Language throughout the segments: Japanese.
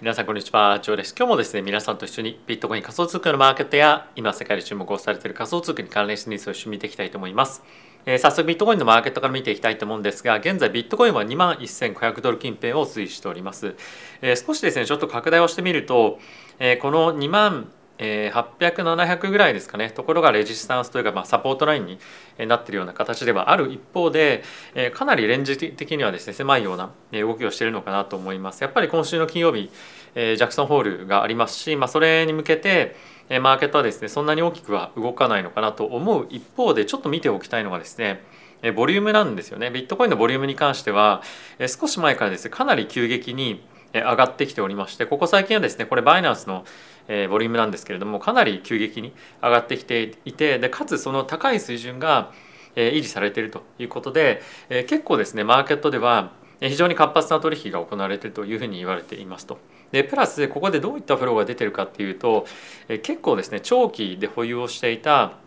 皆さんこんにちは、ジョーです。今日もですね、皆さんと一緒にビットコイン仮想通貨のマーケットや今世界で注目をされている仮想通貨に関連したニュースを一緒に見ていきたいと思います。えー、早速ビットコインのマーケットから見ていきたいと思うんですが、現在ビットコインは2万1500ドル近辺を推移しております。えー、少しですね、ちょっと拡大をしてみると、えー、この2万えー、800700ぐらいですかね。ところがレジスタンスというか、まあ、サポートラインになっているような形ではある。一方で、えー、かなりレンジ的にはですね狭いような動きをしているのかなと思います。やっぱり今週の金曜日、えー、ジャクソンホールがありますし、まあ、それに向けてマーケットはですねそんなに大きくは動かないのかなと思う。一方でちょっと見ておきたいのがですねボリュームなんですよね。ビットコインのボリュームに関しては少し前からですねかなり急激に上がってきておりましてここ最近はですねこれバイナンスのえ、ボリュームなんですけれどもかなり急激に上がってきていてでかつその高い水準が、え、維持されているということで、え、結構ですねマーケットでは非常に活発な取引が行われているというふうに言われていますと。でプラスここでどういったフローが出てるかっていうと、え結構ですね長期で保有をしていた、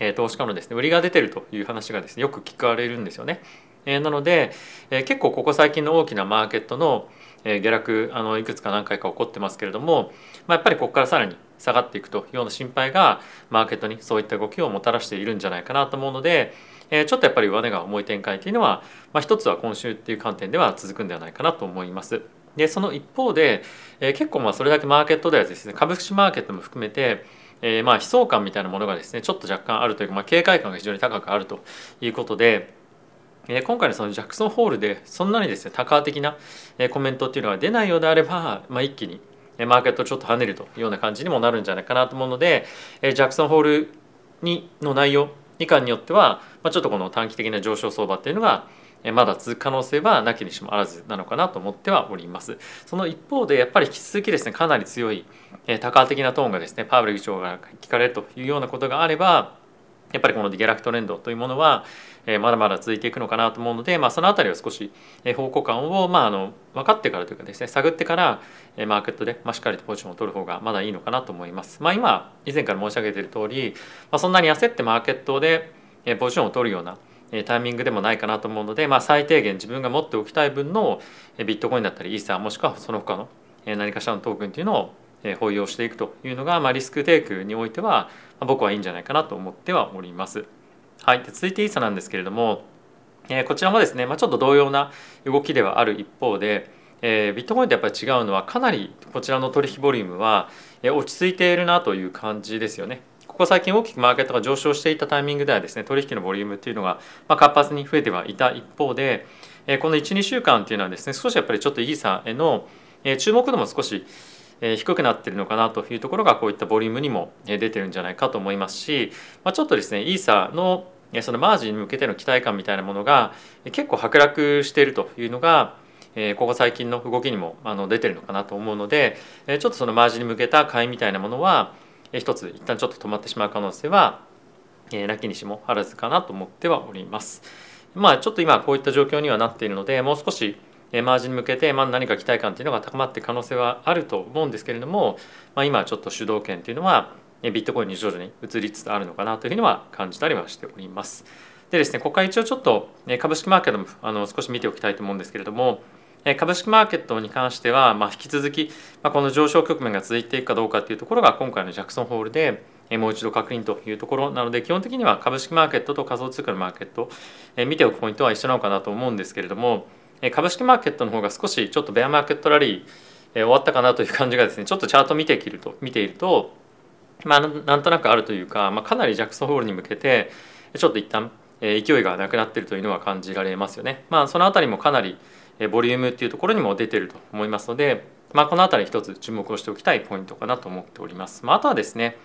え投資家のですね売りが出てるという話がですねよく聞かれるんですよね。えなので、え結構ここ最近の大きなマーケットのえ下落あのいくつか何回か起こってますけれども、まあ、やっぱりここからさらに下がっていくというような心配がマーケットにそういった動きをもたらしているんじゃないかなと思うので、えちょっとやっぱり上値が重い展開というのは、まあ、一つは今週っていう観点では続くんではないかなと思います。でその一方で、え結構まあそれだけマーケットではですね株式マーケットも含めてえー、まあ悲壮感みたいなものがですねちょっと若干あるというか、まあ、警戒感が非常に高くあるということで、え今回のそのジャクソンホールでそんなにですね多価的なコメントっていうのが出ないようであれば、まあ、一気にマーケットちょっと跳ねるというような感じにもなるんじゃないかなと思うのでえジャクソンホールにの内容以下によっては、まあ、ちょっとこの短期的な上昇相場っていうのがまだ続く可能性はなきにしもあらずなのかなと思ってはおります。その一方でやっぱり引き続きですねかなり強い多価的なトーンがですねパウエル議長が聞かれるというようなことがあればやっぱりこの下落トレンドというものは、えまだまだ続いていくのかなと思うので、まあ、その辺りを少し方向感を、まあ、あの分かってからというかですね探ってからマーケットで、ま、しっかりとポジションを取る方がまだいいのかなと思います。まあ、今以前から申し上げている通り、まあ、そんなに焦ってマーケットでポジションを取るようなタイミングでもないかなと思うので、まあ、最低限自分が持っておきたい分のビットコインだったりイーサーもしくはその他の何かしらのトークンというのを保有をしていくというのが、まあ、リスクテイクにおいては、まあ、僕はいいんじゃないかなと思ってはおります。はい、で続いてイーサなんですけれども、えー、こちらもですね、まあ、ちょっと同様な動きではある一方で、えー、ビットコインとやっぱり違うのはかなりこちらの取引ボリュームは落ち着いているなという感じですよね。ここ最近大きくマーケットが上昇していたタイミングではですね取引のボリュームっていうのがま活発に増えてはいた一方でこの12週間っていうのはですね少しやっぱりちょっとイーサへの注目度も少し低くなってるのかなというところがこういったボリュームにも出てるんじゃないかと思いますし、ま、ちょっとですねイーサのそのマージンに向けての期待感みたいなものが結構剥落しているというのがここ最近の動きにも出てるのかなと思うのでちょっとそのマージンに向けた買いみたいなものは一つ一旦ちょっと止まってしまう可能性はなきにしもあらずかなと思ってはおります。まあちょっと今こういった状況にはなっているのでもう少しマージに向けて、まあ、何か期待感というのが高まって可能性はあると思うんですけれども、まあ、今ちょっと主導権というのはビットコインに徐々に移りつつあるのかなというふうには感じたりはしております。でですね、ここから一応ちょっと株式マーケットもあの少し見ておきたいと思うんですけれども、株式マーケットに関しては、まあ、引き続き、まあ、この上昇局面が続いていくかどうかというところが今回のジャクソンホールでもう一度確認というところなので基本的には株式マーケットと仮想通貨のマーケット見ておくポイントは一緒なのかなと思うんですけれども株式マーケットの方が少しちょっとベアマーケットラリー終わったかなという感じがですねちょっとチャート見てきると見ているとまあなんとなくあるというか、まあ、かなりジャクソンホールに向けてちょっと一旦勢いがなくなっているというのは感じられますよね。まあその辺りもかなりボリュームっていうところにも出てると思いますので、まあ、この辺り一つ注目をしておきたいポイントかなと思っております。まあ、あとはですね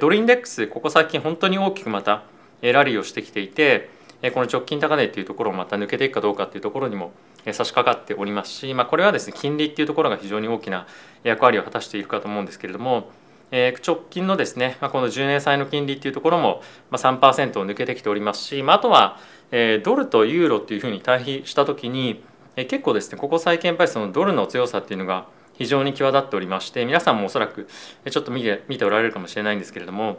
ドルインデックスここ最近本当に大きくまたラリーをしてきていてこの直近高値っていうところをまた抜けていくかどうかっていうところにも差し掛かっておりますし、まあ、これはですね金利っていうところが非常に大きな役割を果たしているかと思うんですけれども、えー、直近のですね、まあ、この10年債の金利っていうところも3%を抜けてきておりますし、まあ、あとは、ドルとユーロっていうふうに対比した時に、結構ですねここ最近やっぱりそのドルの強さっていうのが非常に際立っておりまして皆さんもおそらくちょっと見て見ておられるかもしれないんですけれども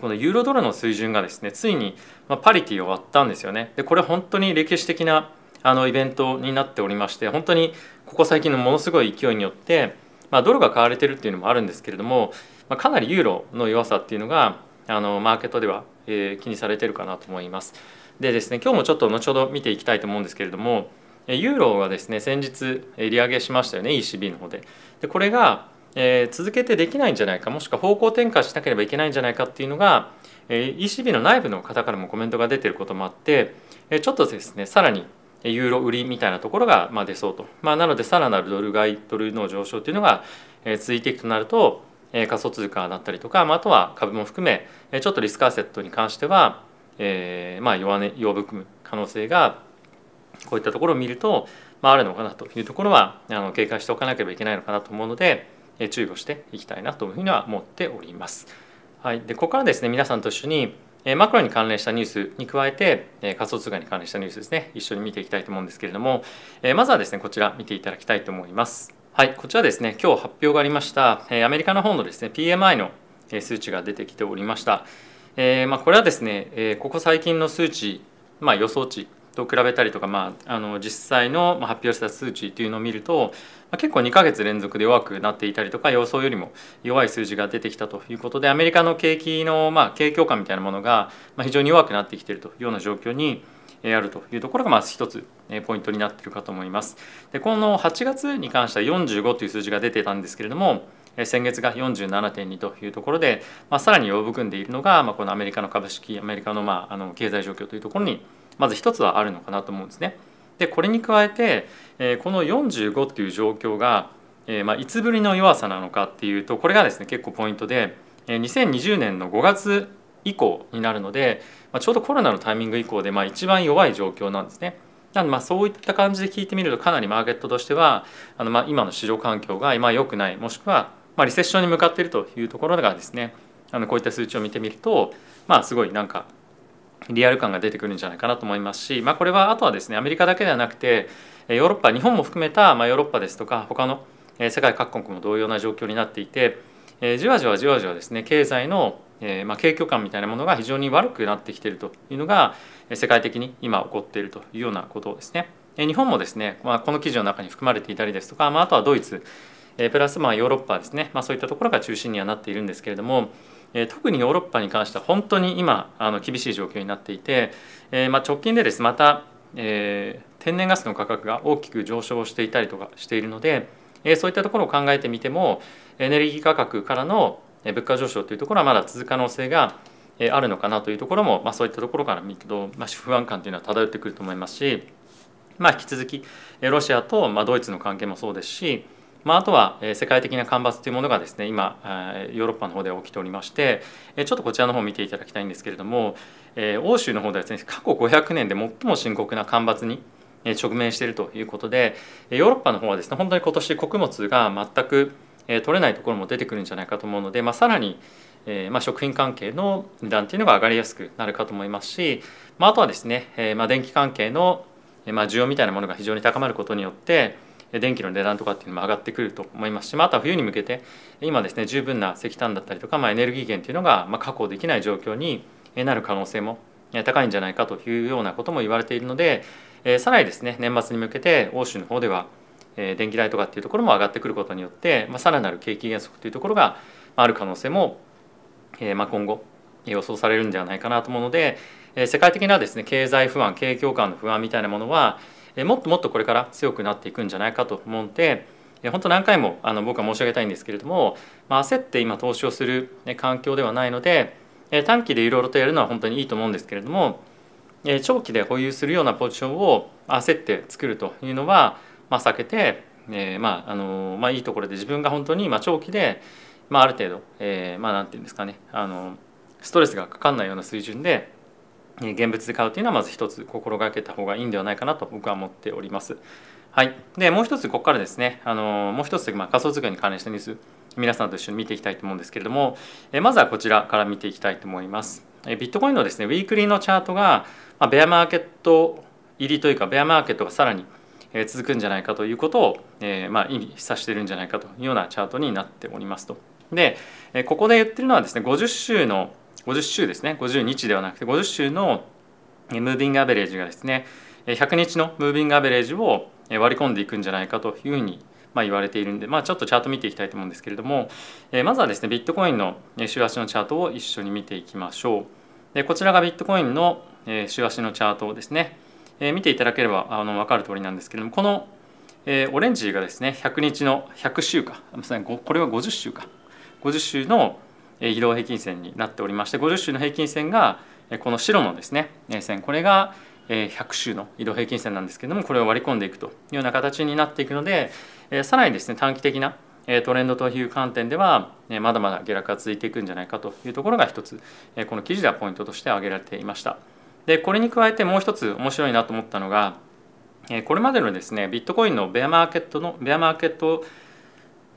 このユーロドルの水準がですねついにパリティを割ったんですよね。でこれ本当に歴史的なあのイベントになっておりまして本当にここ最近のものすごい勢いによって、まあ、ドルが買われてるっていうのもあるんですけれども、まあ、かなりユーロの弱さっていうのがあのマーケットでは、えー、気にされてるかなと思います。でですね今日もちょっと後ほど見ていきたいと思うんですけれどもユーロはですね先日利上げしましたよね ECB の方で。でこれが、えー、続けてできないんじゃないかもしくは方向転換しなければいけないんじゃないかっていうのが、えー、ECB の内部の方からもコメントが出てることもあって、えー、ちょっとですねさらにユーロ売りみたいなところがま出そうと、まあ、なのでさらなるドル買いドルの上昇というのが続いていくとなると仮想通貨だったりとか、まあ、とは株も含めちょっとリスクアセットに関しては、え、ま弱,、ね、弱含む可能性がこういったところを見ると、まあ、あるのかなというところはあの警戒しておかなければいけないのかなと思うので注意をしていきたいなというふうには思っております。はい、でここからですね皆さんと一緒にマクロに関連したニュースに加えて仮想通貨に関連したニュースですね。一緒に見ていきたいと思うんですけれどもまずはですねこちら見ていただきたいと思います。はいこちらですね今日発表がありましたアメリカの方のですね PMI の数値が出てきておりました。えまあこれはですねここ最近の数値まあ予想値と比べたりとか、まあ、あの実際の発表した数値というのを見ると、まあ、結構2ヶ月連続で弱くなっていたりとか予想よりも弱い数字が出てきたということでアメリカの景気の、まあ、景況感みたいなものが非常に弱くなってきているというような状況にあるというところがまず一つポイントになっているかと思います。でこの8月に関しては45という数字が出てたんですけれども先月が47.2というところで、まあ、さらに弱含んでいるのが、まあ、このアメリカの株式アメリカの,、まあ、あの経済状況というところにまず一つはあるのかなと思うんですね。でこれに加えて、えこの45っていう状況が、えまあ、いつぶりの弱さなのかっていうとこれがですね結構ポイントで、え2020年の5月以降になるので、まあ、ちょうどコロナのタイミング以降でまあ一番弱い状況なんですね。なのでまあそういった感じで聞いてみるとかなりマーケットとしてはあのまあ今の市場環境が今良くないもしくはまあリセッションに向かっているというところがですねあのこういった数値を見てみるとまあすごいなんかリアル感が出てくるんじゃないかなと思いますし、まあ、これはあとはですねアメリカだけではなくてヨーロッパ日本も含めた、まあ、ヨーロッパですとか他の世界各国も同様な状況になっていてじわじわじわじわですね経済のまあ、景況感みたいなものが非常に悪くなってきているというのが世界的に今起こっているというようなことですね。日本もですね、まあ、この記事の中に含まれていたりですとか、まあ、あとはドイツプラスまあヨーロッパですね、まあ、そういったところが中心にはなっているんですけれども特にヨーロッパに関しては本当に今あの厳しい状況になっていて、えま、直近でですまた、え天然ガスの価格が大きく上昇していたりとかしているので、えそういったところを考えてみてもエネルギー価格からの物価上昇というところはまだ続く可能性があるのかなというところも、まあ、そういったところから見ると、まあ、不安感というのは漂ってくると思いますし、まあ、引き続きロシアと、ま、ドイツの関係もそうですしまあ、あとは世界的な干ばつというものがですね今ヨーロッパの方で起きておりましてちょっとこちらの方を見ていただきたいんですけれども欧州の方ではですね過去500年で最も深刻な干ばつに直面しているということでヨーロッパの方はですね本当に今年穀物が全く取れないところも出てくるんじゃないかと思うので、まあ、さらにえまあ、食品関係の値段っていうのが上がりやすくなるかと思いますし、まあ、あとはですね、えまあ、電気関係の、まあ、需要みたいなものが非常に高まることによって電気の値段とかっていうのも上がってくると思いますし、まあ、とは冬に向けて今ですね十分な石炭だったりとか、まあ、エネルギー源っていうのがま確保できない状況になる可能性も高いんじゃないかというようなことも言われているので、え、さらにですね年末に向けて欧州の方では電気代とかっていうところも上がってくることによって、まあ、さらなる景気減速というところがある可能性も、え、ま今後予想されるんではないかなと思うので世界的なですね経済不安景況感の不安みたいなものはもっともっとこれから強くなっていくんじゃないかと思うので本当何回もあの僕は申し上げたいんですけれども、まあ、焦って今投資をする環境ではないので短期でいろいろとやるのは本当にいいと思うんですけれども長期で保有するようなポジションを焦って作るというのは、まあ、避けて、えー、まああのまあ、いいところで自分が本当にまあ長期で、まあ、ある程度、えー、まあなんていうんですかねあのストレスがかかんないような水準で現物で買うというのはまず一つ心がけた方がいいんではないかなと僕は思っております。はい、でもう一つここからですねあのもう一つ、まあ、仮想通貨に関連したニュース皆さんと一緒に見ていきたいと思うんですけれどもえまずはこちらから見ていきたいと思います。えビットコインのですねウィークリーのチャートが、まあ、ベアマーケット入りというかベアマーケットがさらに続くんじゃないかということを、えー、まあ、意味示してるんじゃないかというようなチャートになっておりますと。でここで言ってるのはですね50週の50週ですね。50日ではなくて50週のムービングアベレージがですね100日のムービングアベレージを割り込んでいくんじゃないかというふうにまあ言われているんで、まあ、ちょっとチャート見ていきたいと思うんですけれども、まずはですねビットコインの週足のチャートを一緒に見ていきましょう。でこちらがビットコインの週足のチャートですね、見ていただければあの分かる通りなんですけれどもこの、オレンジがですね100日の100週かこれは50週か。50週の移動平均線になっておりまして50週の平均線がこの白のですね線これが100週の移動平均線なんですけどもこれを割り込んでいくというような形になっていくのでさらにですね短期的なトレンドという観点ではまだまだ下落が続いていくんじゃないかというところが一つこの記事ではポイントとして挙げられていました。でこれに加えてもう一つ面白いなと思ったのがこれまでのですねビットコインのベアマーケットのベアマーケット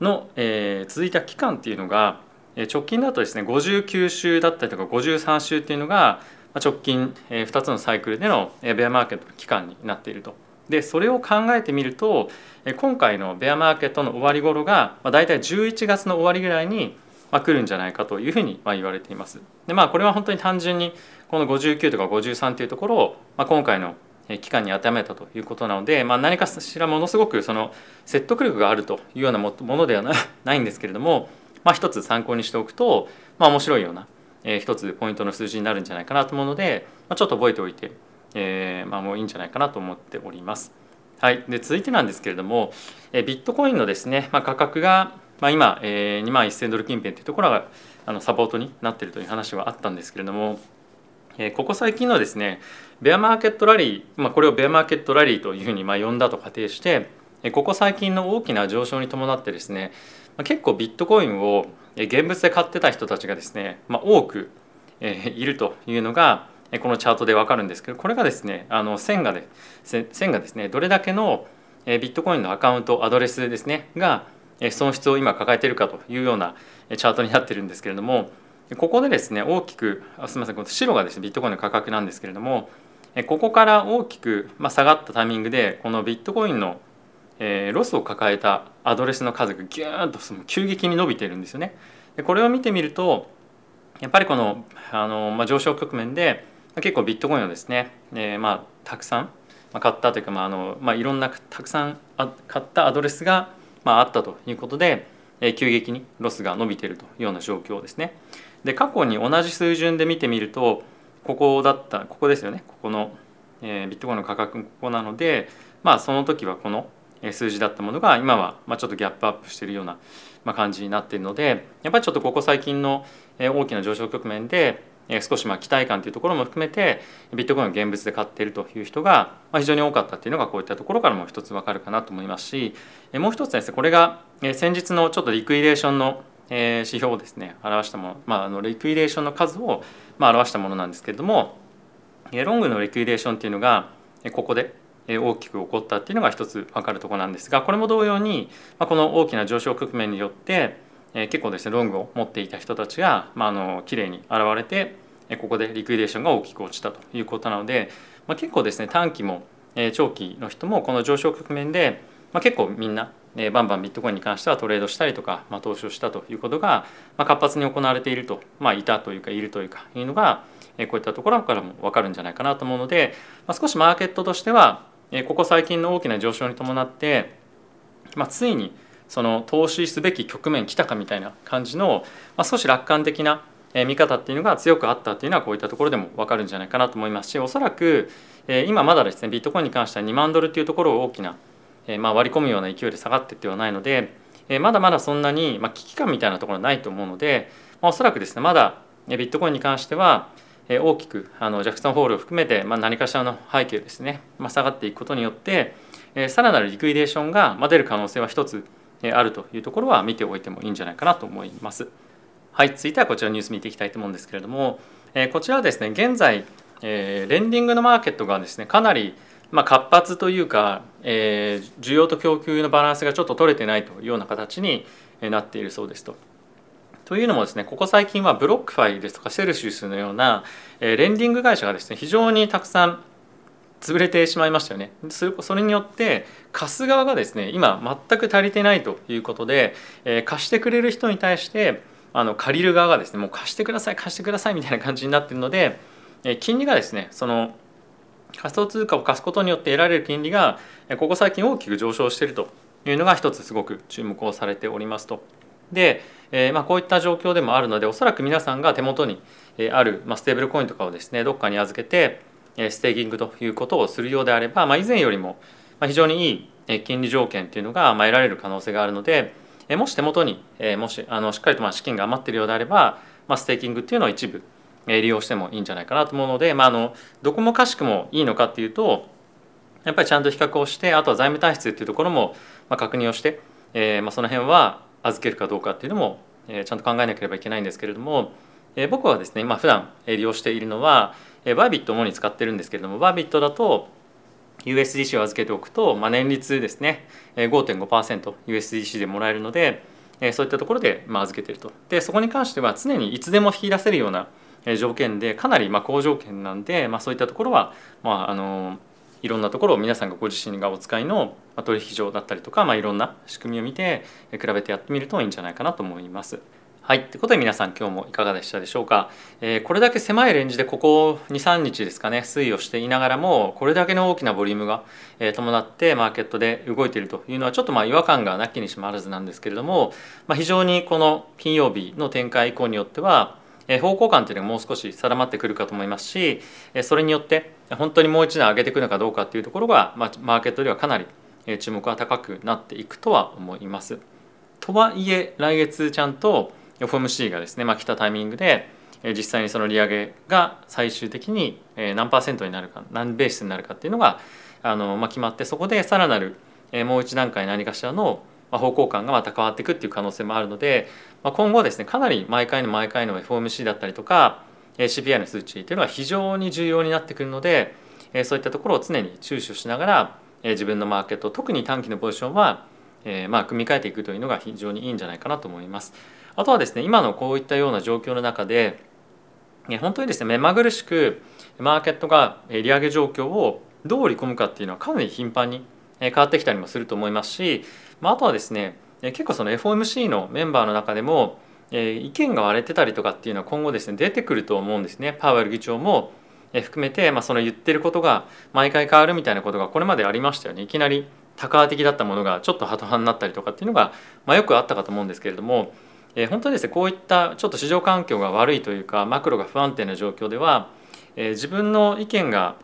の、え、続いた期間っていうのが直近だとですね59週だったりとか53週っていうのが直近2つのサイクルでのベアマーケットの期間になっていると。でそれを考えてみると今回のベアマーケットの終わり頃が大体11月の終わりぐらいに来るんじゃないかというふうに言われています。でまあこれは本当に単純にこの59とか53というところを今回の期間に当てはめたということなので、まあ、何かしらものすごくその説得力があるというようなものではないんですけれども、まあ、一つ参考にしておくと、まあ、面白いようなえ一つポイントの数字になるんじゃないかなと思うので、まあ、ちょっと覚えておいて、えー、まあ、もういいんじゃないかなと思っております。はい、で続いてなんですけれども、えビットコインのですね、まあ、価格が、まあ、今、えー、2万1000ドル近辺というところがあのサポートになっているという話はあったんですけれども、えー、ここ最近のですねベアマーケットラリー、まあ、これをベアマーケットラリーというふうにまあ呼んだと仮定してここ最近の大きな上昇に伴ってですねま結構ビットコインを現物で買ってた人たちがですね、まあ、多くいるというのがこのチャートで分かるんですけどこれがですねあの線がで線がですねどれだけのビットコインのアカウントアドレスですねが損失を今抱えているかというようなチャートになってるんですけれどもここでですね大きくあすみませんこの白がですねビットコインの価格なんですけれどもここから大きく下がったタイミングでこのビットコインのえー、ロスを抱えたアドレスの数がギューンとその急激に伸びてるんですよね。でこれを見てみるとやっぱりこのあの、まあ、上昇局面で結構ビットコインをですね、えー、まあたくさん買ったというか、まああのまあ、いろんなたくさん買ったアドレスが、まあ、あったということで、えー、急激にロスが伸びているというような状況ですね。で過去に同じ水準で見てみるとここだったここですよねここの、えー、ビットコインの価格ここなのでまあその時はこの数字だったものが今はまちょっとギャップアップしているような感じになっているのでやっぱりちょっとここ最近の大きな上昇局面で少しまあ期待感というところも含めてビットコインを現物で買っているという人が非常に多かったっていうのがこういったところからも一つ分かるかなと思いますしもう一つですねこれが先日のちょっとリクイデーションの指標をですね表したもの、まあ、あのリクイデーションの数をま表したものなんですけれどもロングのリクイデーションっていうのがここで大きく起こったっていうのが一つ分かるとこなんですがこれも同様にこの大きな上昇局面によって結構ですねロングを持っていた人たちが、まあ、あの綺麗に現れてここでリクイデーションが大きく落ちたということなので、ま、結構ですね短期も長期の人もこの上昇局面で、ま、結構みんなバンバンビットコインに関してはトレードしたりとか、ま、投資をしたということが、ま、活発に行われていると、まあ、いたというかいるというかいうのがこういったところからも分かるんじゃないかなと思うので、ま、少しマーケットとしてはここ最近の大きな上昇に伴って、まあ、ついにその投資すべき局面来たかみたいな感じの、まあ、少し楽観的な見方っていうのが強くあったっていうのはこういったところでも分かるんじゃないかなと思いますしおそらく今まだですねビットコインに関しては2万ドルっていうところを大きな、まあ、割り込むような勢いで下がっていってはないのでまだまだそんなに、まあ、危機感みたいなところはないと思うので、まあ、おそらくですねまだビットコインに関しては大きくあのジャクソンホールを含めて、まあ、何かしらの背景ですね、まあ、下がっていくことによってさらなる liquidation が出る可能性は一つあるというところは見ておいてもいいんじゃないかなと思います。はい、続いてはこちらのニュース見ていきたいと思うんですけれどもえこちらはですね現在えレンディングのマーケットがですねかなりま活発というか、え、需要と供給のバランスがちょっと取れてないというような形になっているそうですと。というのもですねここ最近は BlockFi ですとかセルシウスのような、えレンディング会社がですね非常にたくさん潰れてしまいましたよね。それによって貸す側がですね今全く足りてないということで、え貸してくれる人に対してあの借りる側がですねもう貸してください貸してくださいみたいな感じになっているので、え金利がですねその仮想通貨を貸すことによって得られる金利がここ最近大きく上昇しているというのが一つすごく注目をされておりますと。で、えー、まあこういった状況でもあるのでおそらく皆さんが手元にある、まあ、ステーブルコインとかをですねどっかに預けてステーキングということをするようであれば、まあ、以前よりも非常にいい金利条件っていうのが得られる可能性があるのでもし手元にもしあのしっかりとまあ資金が余っているようであれば、まあ、ステーキングっていうのを一部利用してもいいんじゃないかなと思うので、まあ、あのどこもかしくもいいのかっていうとやっぱりちゃんと比較をしてあとは財務体質っていうところも確認をして、えー、まあその辺は預けるかどうかっていうのもちゃんと考えなければいけないんですけれども僕はですね今普段利用しているのはバービットを主に使ってるんですけれどもバービットだと USDC を預けておくと、まあ、年率ですね 5.5%USDC でもらえるのでそういったところで預けてると。でそこに関しては常にいつでも引き出せるような条件でかなりま好条件なんで、まあ、そういったところは、まあ、あのいろんなところを皆さんがご自身がお使いの取引所だったりとか、まあ、いろんな仕組みを見て比べてやってみるといいんじゃないかなと思います。はい。ということで皆さん今日もいかがでしたでしょうか？えー、これだけ狭いレンジでここ2、3日ですかね、推移をしていながらも、これだけの大きなボリュームが、え、伴ってマーケットで動いているというのはちょっとまあ違和感がなきにしもあらずなんですけれども、まあ、非常にこの金曜日の展開以降によっては、方向感というのがもう少し定まってくるかと思いますし、それによって本当にもう一段上げていくのかどうかっていうところが、ま、マーケットではかなり注目が高くなっていくとは思います。とはいえ来月ちゃんと FOMC がですね、まあ、来たタイミングで実際にその利上げが最終的に何パーセントになるか何ベースになるかっていうのがあの、まあ、決まってそこでさらなるもう一段階何かしらの方向感がまた変わっていくっていう可能性もあるので、まあ、今後ですねかなり毎回の毎回の FOMC だったりとか CPI の数値っていうのは非常に重要になってくるのでそういったところを常に注視しながら自分のマーケット特に短期のポジションはまあ組み替えていくというのが非常にいいんじゃないかなと思います。あとはですね今のこういったような状況の中で本当にですね目まぐるしくマーケットが利上げ状況をどう織り込むかっていうのはかなり頻繁に変わってきたりもすると思いますし、まあ、あとはですね結構その FOMC のメンバーの中でも意見が割れてたりとかっていうのは今後ですね出てくると思うんですね。パウエル議長も含めて、まあ、その言ってることが毎回変わるみたいなことがこれまでありましたよね。いきなり多価的だったものがちょっとハト派になったりとかっていうのが、まあ、よくあったかと思うんですけれどもえ、本当にですねこういったちょっと市場環境が悪いというかマクロが不安定な状況では、え、自分の意見が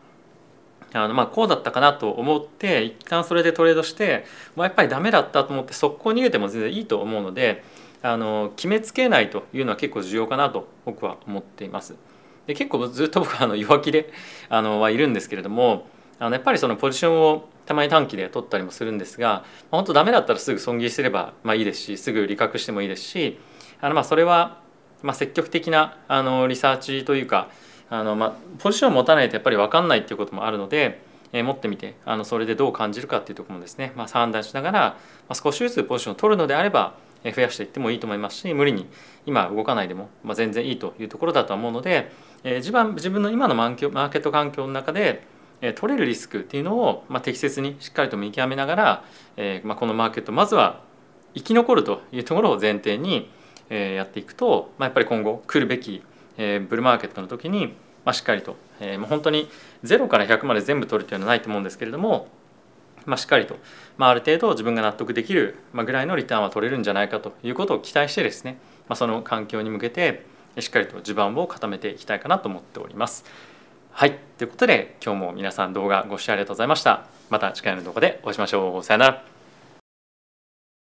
あのまあこうだったかなと思って一旦それでトレードしてもうやっぱりダメだったと思って速攻逃げても全然いいと思うのであの決めつけないというのは結構重要かなと僕は思っています。で結構ずっと僕はあの弱気であのはいるんですけれどもあのやっぱりそのポジションをたまに短期で取ったりもするんですが本当ダメだったらすぐ損切りすればまあいいですしすぐ利確してもいいですしあのまあそれはまあ積極的なあのリサーチというかあのまあポジションを持たないとやっぱり分かんないっていうこともあるので、えー、持ってみてあのそれでどう感じるかっていうところもですね、まあ、判断しながら、まあ、少しずつポジションを取るのであれば増やしていってもいいと思いますし無理に今動かないでも、まあ、全然いいというところだと思うので、えー、自分自分の今のマーケット環境の中で取れるリスクっていうのを、まあ、適切にしっかりと見極めながら、えーまあ、このマーケットまずは生き残るというところを前提に、えー、やっていくと、まあ、やっぱり今後来るべき、えー、ブルーマーケットの時に、まあ、しっかりと、えー、もう本当に0から100まで全部取るというのはないと思うんですけれども、まあ、しっかりと、まあ、ある程度自分が納得できるぐらいのリターンは取れるんじゃないかということを期待してですね、まあ、その環境に向けてしっかりと地盤を固めていきたいかなと思っております。はい。ということで、今日も皆さん動画ご視聴ありがとうございました。また次回の動画でお会いしましょう。さよなら。